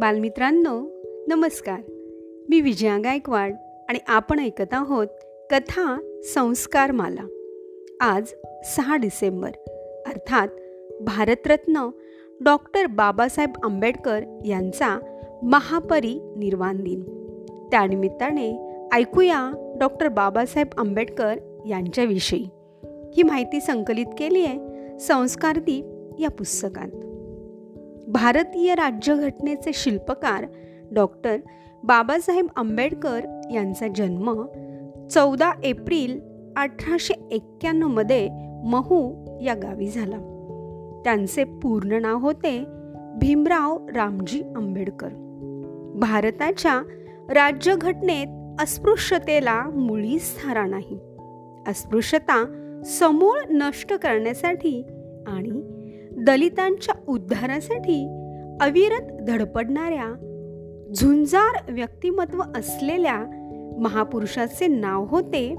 बालमित्रांनो नमस्कार. मी विजया गायकवाड आणि आपण ऐकत आहोत कथा संस्कार माला आज सहा डिसेंबर अर्थात भारतरत्न डॉक्टर बाबासाहेब आंबेडकर यांचा महापरिनिर्वाण दिन. त्यानिमित्ताने ऐकूया डॉक्टर बाबासाहेब आंबेडकर यांच्याविषयी. ही माहिती संकलित केली आहे संस्कारदीप या पुस्तकात. भारतीय राज्यघटनेचे शिल्पकार डॉक्टर बाबासाहेब आंबेडकर यांचा जन्म चौदा एप्रिल अठराशे एक्क्याण्णवमध्ये महू या गावी झाला. त्यांचे पूर्ण नाव होते भीमराव रामजी आंबेडकर. भारताच्या राज्यघटनेत अस्पृश्यतेला मुळीच थारा नाही. अस्पृश्यता समूळ नष्ट करण्यासाठी आणि दलितांच्या उद्धारासाठी अविरत धडपडणाऱ्या झुंजार व्यक्तिमत्व असलेल्या महापुरुषाचे नाव होते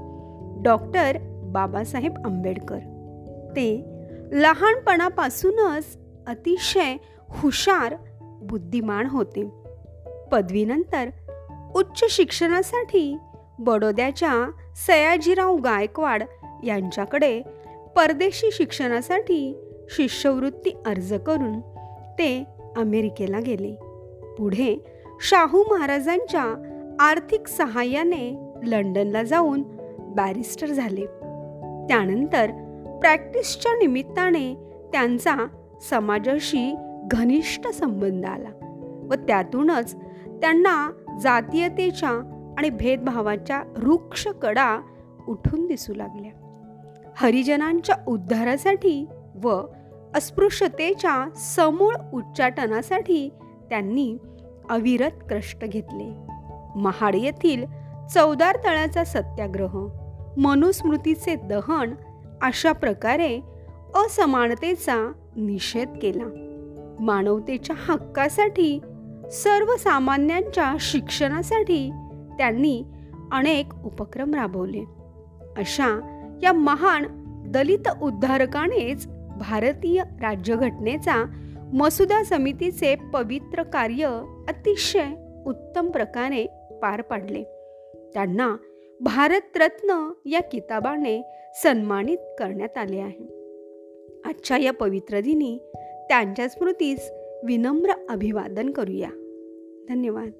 डॉक्टर बाबासाहेब आंबेडकर. ते लहानपणापासूनच अतिशय हुशार बुद्धिमान होते. पदवीनंतर उच्च शिक्षणासाठी बडोद्याच्या सयाजीराव गायकवाड यांच्याकडे परदेशी शिक्षणासाठी शिष्यवृत्ती अर्ज करून ते अमेरिकेला गेले. पुढे शाहू महाराजांच्या आर्थिक सहाय्याने लंडनला जाऊन बॅरिस्टर झाले. त्यानंतर प्रॅक्टिसच्या निमित्ताने त्यांचा समाजाशी घनिष्ठ संबंध आला व त्यातूनच त्यांना जातीयतेच्या आणि भेदभावाच्या रुक्ष कडा उठून दिसू लागल्या. हरिजनांच्या उद्धारासाठी व अस्पृश्यतेच्या समूळ उच्चाटनासाठी त्यांनी अविरत कष्ट घेतले. महाड येथील चौदार तळाचा सत्याग्रह मनुस्मृतीचे दहन अशा प्रकारे असमानतेचा निषेध केला. मानवतेच्या हक्कासाठी सर्वसामान्यांच्या शिक्षणासाठी त्यांनी अनेक उपक्रम राबवले. अशा या महान दलित उद्धारकानेच भारतीय राज्यघटनेचा मसुदा समितीचे पवित्र कार्य अतिशय उत्तम प्रकारे पार पाडले. त्यांना भारतरत्न या किताबाने सन्मानित करण्यात आले आहे. आजच्या या पवित्र दिनी त्यांच्या स्मृतीस विनम्र अभिवादन करूया. धन्यवाद.